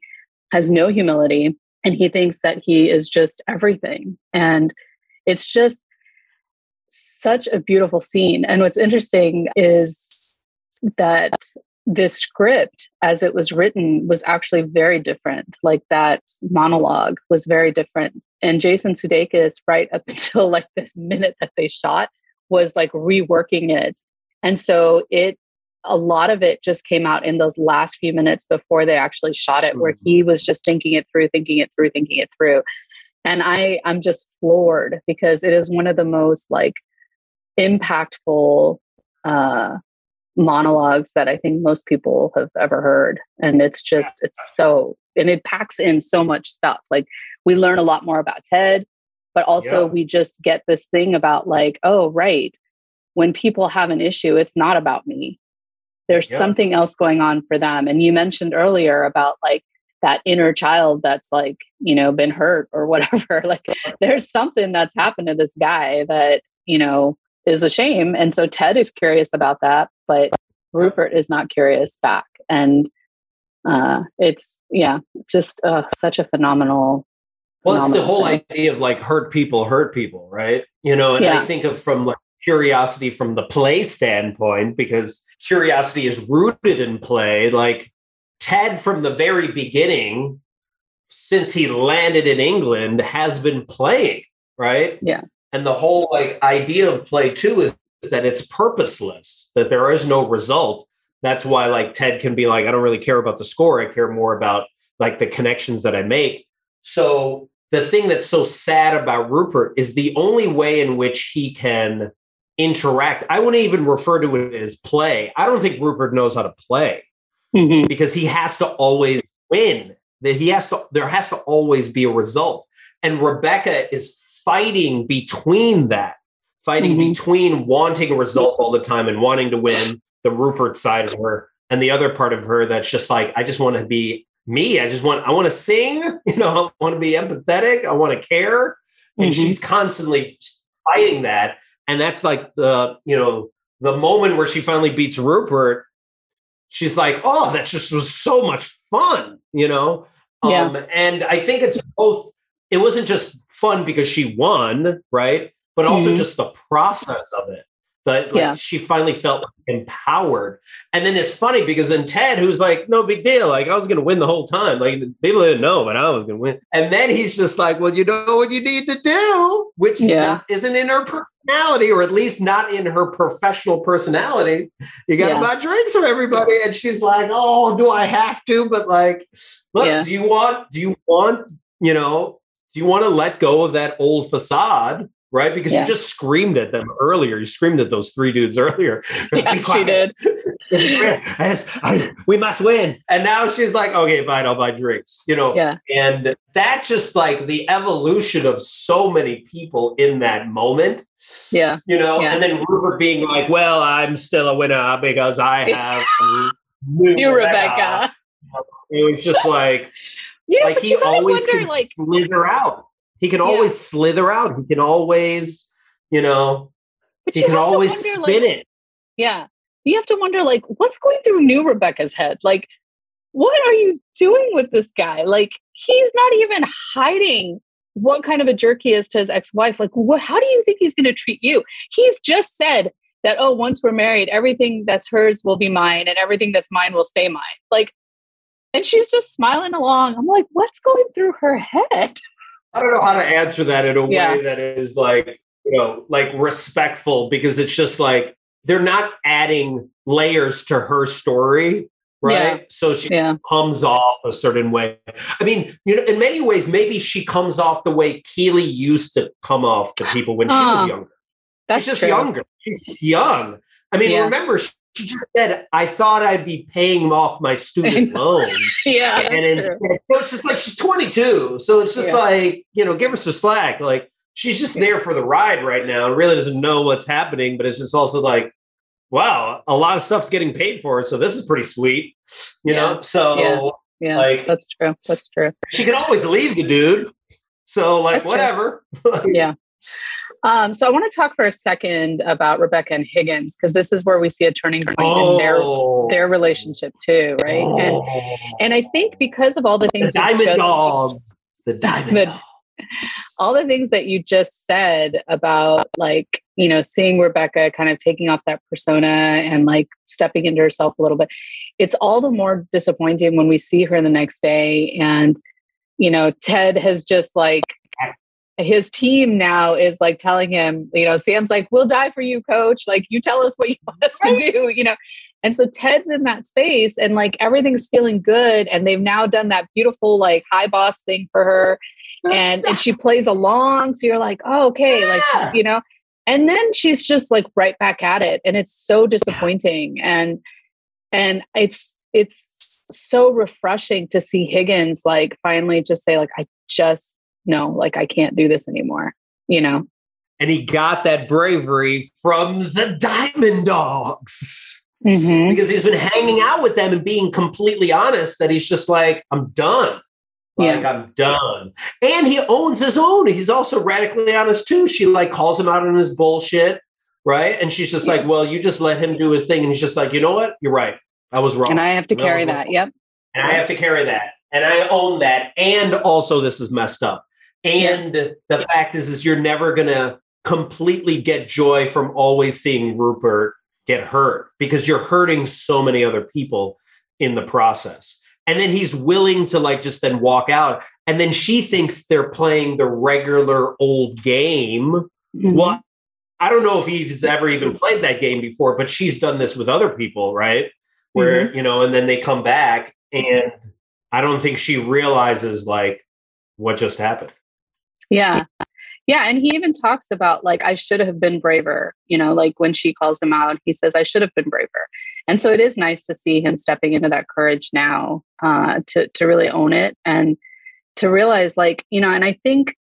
has no humility and he thinks that he is just everything. And it's just such a beautiful scene. And what's interesting is that this script, as it was written, was actually very different. Like that monologue was very different. And Jason Sudeikis, right up until like this minute that they shot, was like reworking it and so it a lot of it just came out in those last few minutes before they actually shot it where he was just thinking it through thinking it through thinking it through and i i'm just floored because it is one of the most like impactful uh monologues that i think most people have ever heard and it's just it's so and it packs in so much stuff like we learn a lot more about ted but also yeah. we just get this thing about like oh right when people have an issue, it's not about me. There's yeah. something else going on for them. And you mentioned earlier about like that inner child that's like, you know, been hurt or whatever. like there's something that's happened to this guy that, you know, is a shame. And so Ted is curious about that, but Rupert is not curious back. And uh, it's, yeah, just uh, such a phenomenal well, it's the whole thing. idea of like hurt people hurt people, right? You know, and yeah. I think of from like curiosity from the play standpoint because curiosity is rooted in play. Like Ted, from the very beginning, since he landed in England, has been playing, right? Yeah. And the whole like idea of play too is that it's purposeless, that there is no result. That's why like Ted can be like, I don't really care about the score. I care more about like the connections that I make. So the thing that's so sad about Rupert is the only way in which he can interact. I wouldn't even refer to it as play. I don't think Rupert knows how to play mm-hmm. because he has to always win. That he has to. There has to always be a result. And Rebecca is fighting between that, fighting mm-hmm. between wanting a result all the time and wanting to win the Rupert side of her, and the other part of her that's just like, I just want to be me. I just want. I want to sing. You know, I want to be empathetic. I want to care. And mm-hmm. she's constantly fighting that and that's like the you know the moment where she finally beats Rupert. She's like, "Oh, that just was so much fun," you know. Yeah. Um, and I think it's both. It wasn't just fun because she won, right? But also mm-hmm. just the process of it. But like, yeah. she finally felt empowered. And then it's funny because then Ted, who's like, no big deal, like I was going to win the whole time. Like people didn't know, but I was going to win. And then he's just like, well, you know what you need to do, which yeah. isn't in her personality, or at least not in her professional personality. You got to yeah. buy drinks for everybody. And she's like, oh, do I have to? But like, look, do you want, do you want, you know, do you want to let go of that old facade right? Because yeah. you just screamed at them earlier. You screamed at those three dudes earlier. Yeah, she did. I, we must win. And now she's like, okay, fine, I'll buy drinks. You know, yeah. And that just like the evolution of so many people in that moment. Yeah. You know, yeah. and then Rupert being like, well, I'm still a winner because I have you, Rebecca. It was just like, like he always wonder, can like, slither out. He can always yeah. slither out. He can always, you know, but he can always wonder, spin like, it. Yeah. You have to wonder, like, what's going through new Rebecca's head? Like, what are you doing with this guy? Like, he's not even hiding what kind of a jerk he is to his ex-wife. Like, what how do you think he's gonna treat you? He's just said that, oh, once we're married, everything that's hers will be mine and everything that's mine will stay mine. Like, and she's just smiling along. I'm like, what's going through her head? I don't know how to answer that in a Yeah. way that is like, you know, like respectful because it's just like they're not adding layers to her story, right? So she Yeah. comes off a certain way. I mean, you know, in many ways, maybe she comes off the way Keeley used to come off to people when she was Oh, younger. That's She's just true. younger. She's just young. I mean, Yeah. remember, she she just said, I thought I'd be paying off my student loans. Yeah. and true. instead, so it's just like she's 22. So it's just Yeah. like, you know, give her some slack. Like she's just there for the ride right now and really doesn't know what's happening. But it's just also like, wow, a lot of stuff's getting paid for. So this is pretty sweet, you Yeah. know? So Yeah. Yeah, like- that's true. That's true. she can always leave the dude. So like, That's whatever. Yeah. Um, so I want to talk for a second about Rebecca and Higgins because this is where we see a turning point in their Oh. their relationship too, right? And Oh. and I think because of all the the things you diamond just, dogs. The diamond the- dogs. all the things that you just said about like you know seeing rebecca kind of taking off that persona and like stepping into herself a little bit it's all the more disappointing when we see her the next day and you know ted has just like his team now is like telling him you know sam's like we'll die for you coach. Like you tell us what you want us to do you know? And so ted's in that space and like everything's feeling good and they've now done that beautiful like high boss thing for her. And and she plays along so you're like oh okay Yeah. like you know? And then she's just like right back at it and it's so disappointing and and it's it's so refreshing to see higgins like finally just say like i just no like i can't do this anymore you know And he got that bravery from the diamond dogs. mm-hmm. because he's been hanging out with them and being completely honest that he's just like, I'm done. Like, I'm done. And he owns his own. He's also radically honest too. She like calls him out on his bullshit. Right. And she's just like, well, you just let him do his thing. And he's just like, you know what? You're right. I was wrong. and i have to That carry that yep And I have to carry that. And I own that. And also, this is messed up. And the fact is, is you're never gonna completely get joy from always seeing Rupert get hurt because you're hurting so many other people in the process. And then he's willing to like just then walk out. And then she thinks they're playing the regular old game. Mhm. Well, I don't know if he's ever even played that game before, but she's done this with other people, right? Where, you know, and then they come back and I don't think she realizes like what just happened. Yeah. Yeah. And he even talks about like, I should have been braver, you know, like when she calls him out, he says, I should have been braver. And so it is nice to see him stepping into that courage now uh, to, to really own it and to realize like, you know, and I think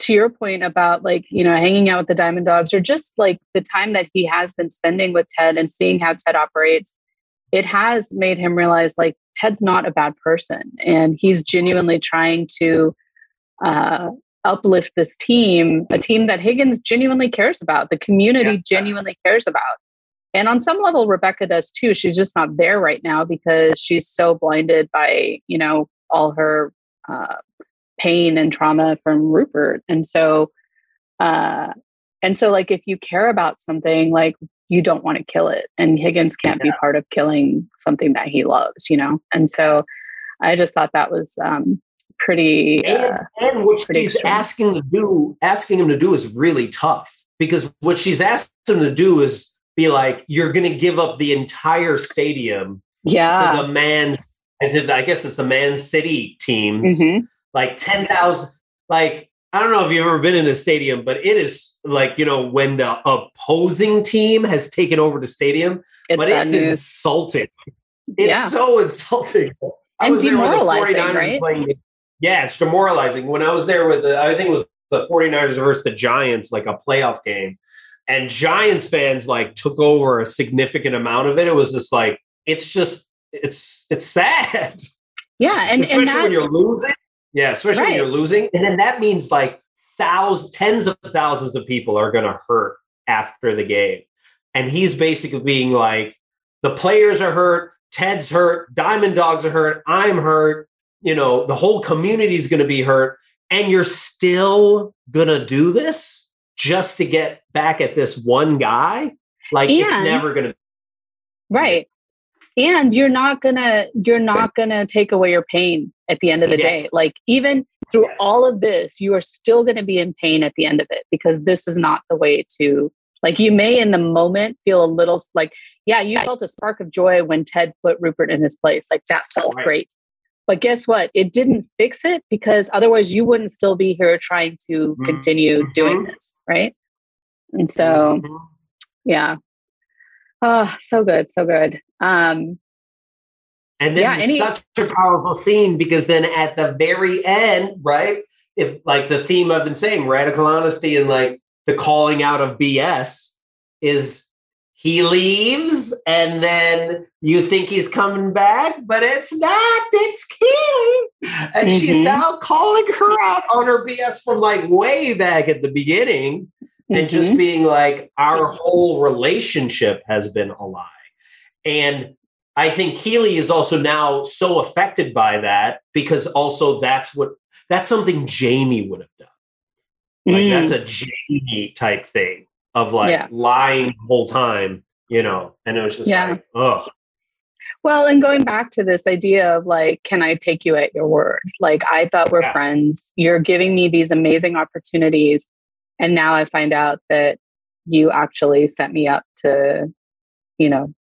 to your point about like, you know, hanging out with the Diamond Dogs or just like the time that he has been spending with Ted and seeing how Ted operates, it has made him realize like Ted's not a bad person and he's genuinely trying to uh, uplift this team, a team that Higgins genuinely cares about, the community Yeah. genuinely cares about. And on some level, Rebecca does too. She's just not there right now because she's so blinded by, you know, all her uh, pain and trauma from Rupert. And so, uh, and so, like, if you care about something, like, you don't want to kill it. And Higgins can't be part of killing something that he loves, you know? And so I just thought that was um, pretty. Uh, And, and what pretty she's extreme. asking to do, asking him to do is really tough because what she's asked him to do is be like, you're going to give up the entire stadium yeah. to the man's, I guess it's the Man City teams, Mhm. like 10,000, like, I don't know if you've ever been in a stadium, but it is like, you know, when the opposing team has taken over the stadium, It's but it's news. insulting. It's Yeah. so insulting. I And was there with the demoralizing, 49ers right? playing yeah, it's demoralizing. When I was there with the, I think it was the 49ers versus the Giants, like a playoff game, and Giants fans like took over a significant amount of it. It was just like, it's just, it's, it's sad. Yeah. And, especially and that, when you're losing. Yeah, especially when you're losing. And then that means like thousands, tens of thousands of people are going to hurt after the game. And he's basically being like, the players are hurt, Ted's hurt, Diamond Dogs are hurt, I'm hurt, you know, the whole community is going to be hurt, and you're still going to do this just to get back at this one guy? Like And- it's never going to Right. And you're not gonna you're not gonna take away your pain at the end of the day. Like even through Yes. all of this, you are still gonna be in pain at the end of it because this is not the way to like you may in the moment feel a little like, yeah, you felt a spark of joy when Ted put Rupert in his place. Like that felt Right. great. But guess what? It didn't fix it because otherwise you wouldn't still be here trying to Mhm. continue doing Mhm. this, right? And so Mhm. yeah. Oh, so good, so good. Um, And then Yeah, any- such a powerful scene because then at the very end, right? If like the theme of insane radical honesty and like the calling out of BS is he leaves and then you think he's coming back, but it's not, it's Keeley. And she's Mhm. now calling her out on her BS from like way back at the beginning and just mhm. being like our whole relationship has been a lie and i think keeley is also now so affected by that because also that's what that's something jamie would have done like Mm. that's a jamie type thing of like Yeah. lying the whole time you know and it was just Yeah. like oh Well, and going back to this idea of like, can I take you at your word? Like, I thought we're Yeah. friends. You're giving me these amazing opportunities. And now I find out that you actually set me up to, you know,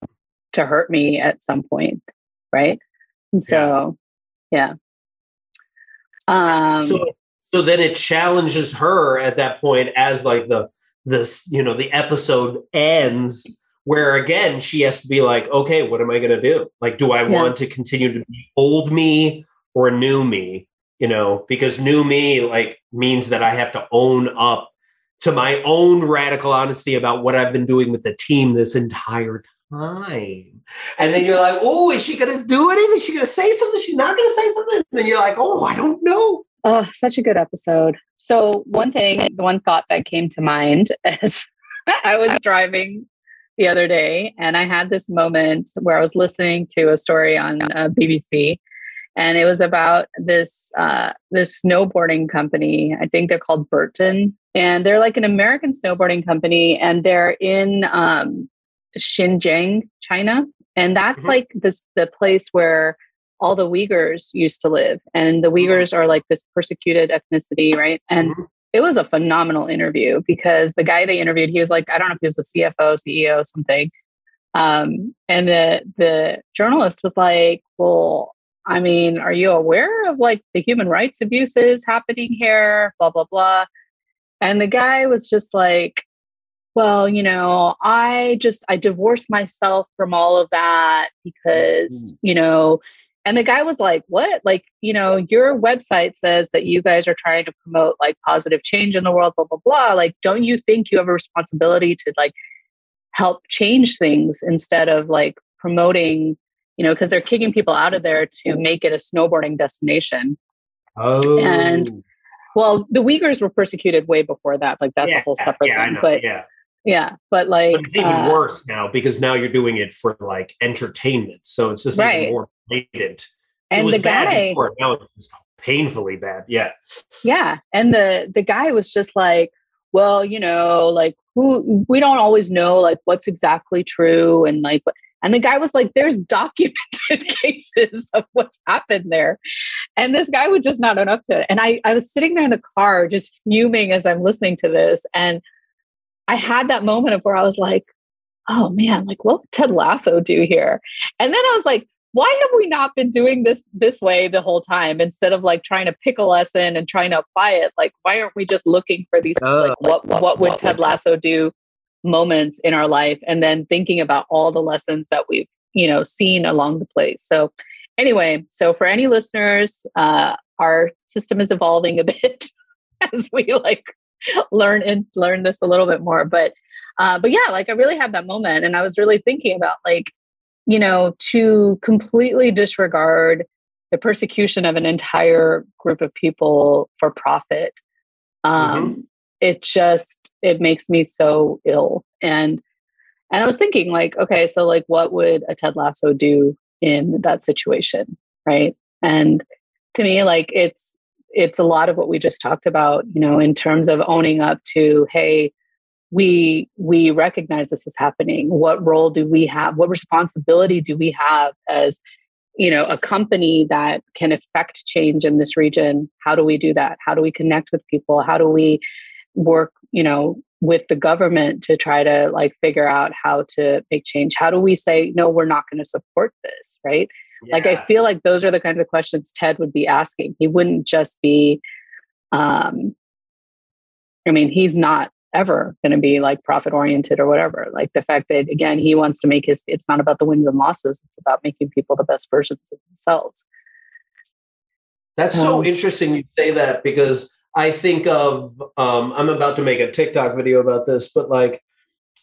to hurt me at some point. Right. And so, yeah. Um, so so then it challenges her at that point as like the this you know the episode ends where again she has to be like okay what am i going to do? Like do i Yeah. want to continue to be old me or new me? You know because new me like means that i have to own up to my own radical honesty about what i've been doing with the team this entire time. And then you're like oh is she going to do anything? Is she going to say something? She's not going to say something? And then you're like oh i don't know Oh, such a good episode. So, one thing, the one thought that came to mind is I was driving the other day and I had this moment where I was listening to a story on uh, BBC and it was about this uh, this snowboarding company. I think they're called Burton and they're like an American snowboarding company and they're in um, Xinjiang, China. And that's Mhm. like this the place where all the Uyghurs used to live. And the Uyghurs are like this persecuted ethnicity, right? And Mhm. it was a phenomenal interview because the guy they interviewed, he was like, I don't know if he was the CFO, CEO, something. Um, and the the journalist was like, Well, I mean, are you aware of like the human rights abuses happening here? Blah, blah, blah. And the guy was just like, well, you know, I just I divorced myself from all of that because, you know, and the guy was like, "What? Like, you know, your website says that you guys are trying to promote like positive change in the world, blah blah blah. Like, don't you think you have a responsibility to like help change things instead of like promoting, you know, because they're kicking people out of there to make it a snowboarding destination. oh And Well, the Uyghurs were persecuted way before that. Like that's a whole separate yeah, thing. But yeah yeah, but like but it's even uh, worse now because now you're doing it for like entertainment. So it's just Right. even more blatant. and the bad guy before, now it's just painfully bad. Yeah. yeah and the the guy was just like well you know like who we don't always know like what's exactly true and like and the guy was like there's documented cases of what's happened there and this guy would just not own up to it and i i was sitting there in the car just fuming as i'm listening to this and i had that moment of where i was like oh man like what would ted lasso do here? And then i was like why have we not been doing this this way the whole time instead of like trying to pick a lesson and trying to apply it? Like why aren't we just looking for these Uh, like what what would ted lasso do moments in our life? And then thinking about all the lessons that we've you know seen along the place. So anyway so for any listeners uh our system is evolving a bit as we like learn and learn this a little bit more but uh but yeah like i really had that moment and i was really thinking about like you know to completely disregard the persecution of an entire group of people for profit um it just it makes me so ill and and i was thinking like okay so like what would a ted lasso do in that situation, right? And to me, like it's it's a lot of what we just talked about, you know, in terms of owning up to, hey, we we recognize this is happening. What role do we have? What responsibility do we have as you know a company that can affect change in this region? How do we do that? How do we connect with people? How do we work you know with the government to try to like figure out how to make change? How do we say no we're not going to support this right yeah. like i feel like those are the kinds of questions ted would be asking he wouldn't just be um i mean he's not ever going to be like profit oriented or whatever. Like the fact that again he wants to make his it's not about the wins and losses, it's about making people the best versions of themselves. That's um, so interesting you say that because I think of um, I'm about to make a TikTok video about this, but like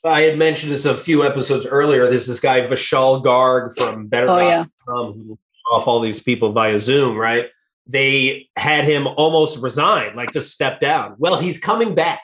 I had mentioned this a few episodes earlier. There's this guy Vishal Garg from Better.com oh, yeah. who off all these people via Zoom, right? They had him almost resign, like just step down. Well, he's coming back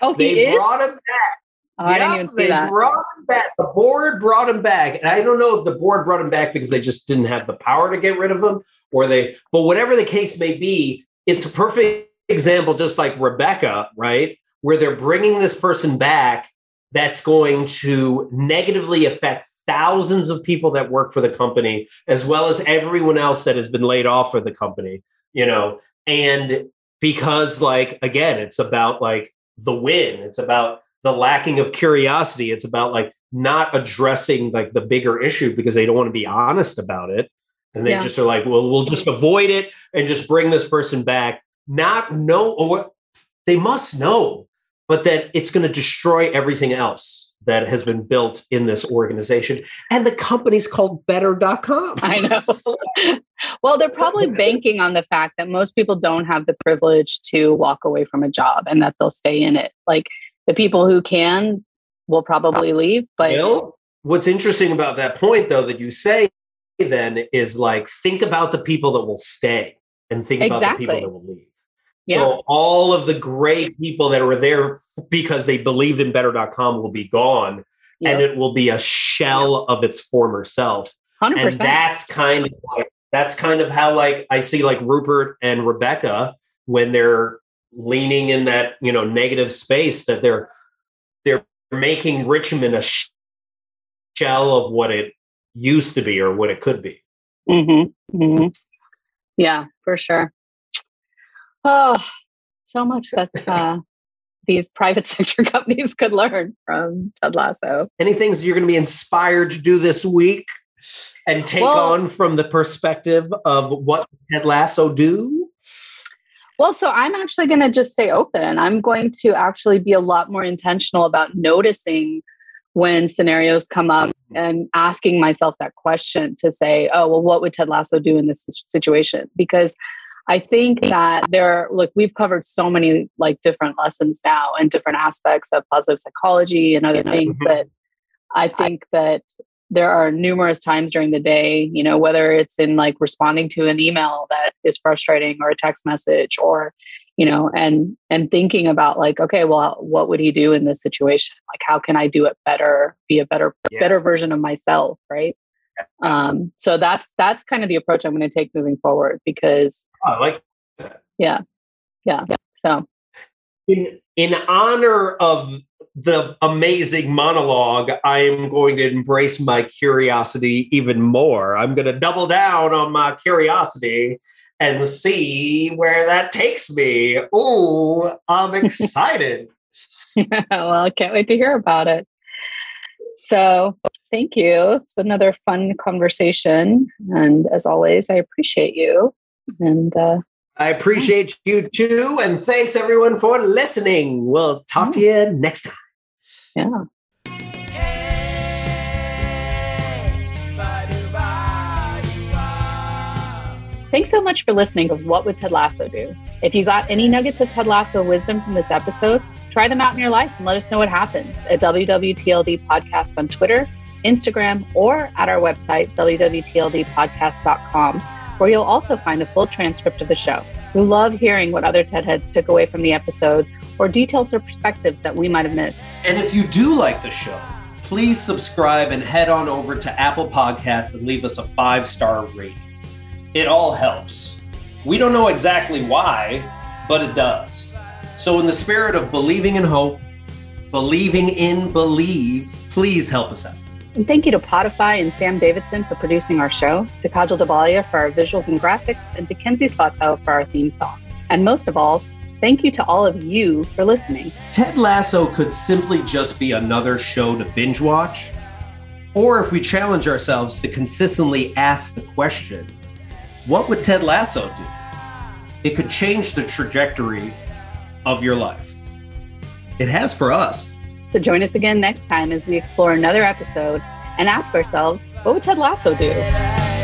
Oh, he they is? brought him back. Oh, yep, I didn't even see they that. brought him back. The board brought him back. And I don't know if the board brought him back because they just didn't have the power to get rid of him or they, but whatever the case may be, it's a perfect example, just like Rebecca, right? Where they're bringing this person back that's going to negatively affect thousands of people that work for the company, as well as everyone else that has been laid off for the company, you know, and because like again it's about like the win. It's about the lacking of curiosity. It's about like not addressing like the bigger issue because they don't want to be honest about it. And they yeah. just are like, well, we'll just avoid it and just bring this person back. Not know or they must know, but that it's going to destroy everything else that has been built in this organization. And the company's called better.com. I know. well, they're probably banking on the fact that most people don't have the privilege to walk away from a job and that they'll stay in it. Like the people who can will probably leave. But what's interesting about that point, though, that you say then is like think about the people that will stay and think exactly. about the people that will leave. Yeah. So all of the great people that were there because they believed in better.com will be gone yep. and it will be a shell of its former self. 100%. And that's kind of like that's kind of how like I see like Rupert and Rebecca when they're leaning in that you know negative space that they're they're making Richmond a shell of what it used to be or what it could be. Mm-hmm. Mm-hmm. Yeah, for sure. Oh, so much that uh, these private sector companies could learn from Ted Lasso. Any things you're going to be inspired to do this week? and take well, on from the perspective of what Ted Lasso do? Well, so I'm actually going to just stay open. I'm going to actually be a lot more intentional about noticing when scenarios come up and asking myself that question to say, oh, well, what would Ted Lasso do in this situation? Because I think that there, look, we've covered so many like different lessons now and different aspects of positive psychology and other things mm-hmm. that I think that there are numerous times during the day, you know, whether it's in like responding to an email that is frustrating or a text message or, you know, and and thinking about like, okay, well, what would he do in this situation? Like how can I do it better, be a better yeah. better version of myself, right? Um, so that's that's kind of the approach I'm going to take moving forward because I like that. Yeah. Yeah. So in in honor of the amazing monologue, I am going to embrace my curiosity even more. I'm going to double down on my curiosity and see where that takes me. Oh, I'm excited. well, I can't wait to hear about it. So, thank you. It's another fun conversation. And as always, I appreciate you. And uh, I appreciate you too. And thanks everyone for listening. We'll talk to you next time. Yeah. Thanks so much for listening to What Would Ted Lasso Do? If you got any nuggets of Ted Lasso wisdom from this episode, try them out in your life and let us know what happens at WWTLD Podcast on Twitter, Instagram, or at our website, www.tldpodcast.com, where you'll also find a full transcript of the show. We love hearing what other TED Heads took away from the episode or details or perspectives that we might have missed. And if you do like the show, please subscribe and head on over to Apple Podcasts and leave us a five star rating. It all helps. We don't know exactly why, but it does. So, in the spirit of believing in hope, believing in believe, please help us out. And thank you to Podify and Sam Davidson for producing our show, to Kajal Dabalia for our visuals and graphics, and to Kenzie Slaughter for our theme song. And most of all, thank you to all of you for listening. Ted Lasso could simply just be another show to binge watch. Or if we challenge ourselves to consistently ask the question, what would Ted Lasso do? It could change the trajectory of your life. It has for us. So join us again next time as we explore another episode and ask ourselves, what would Ted Lasso do?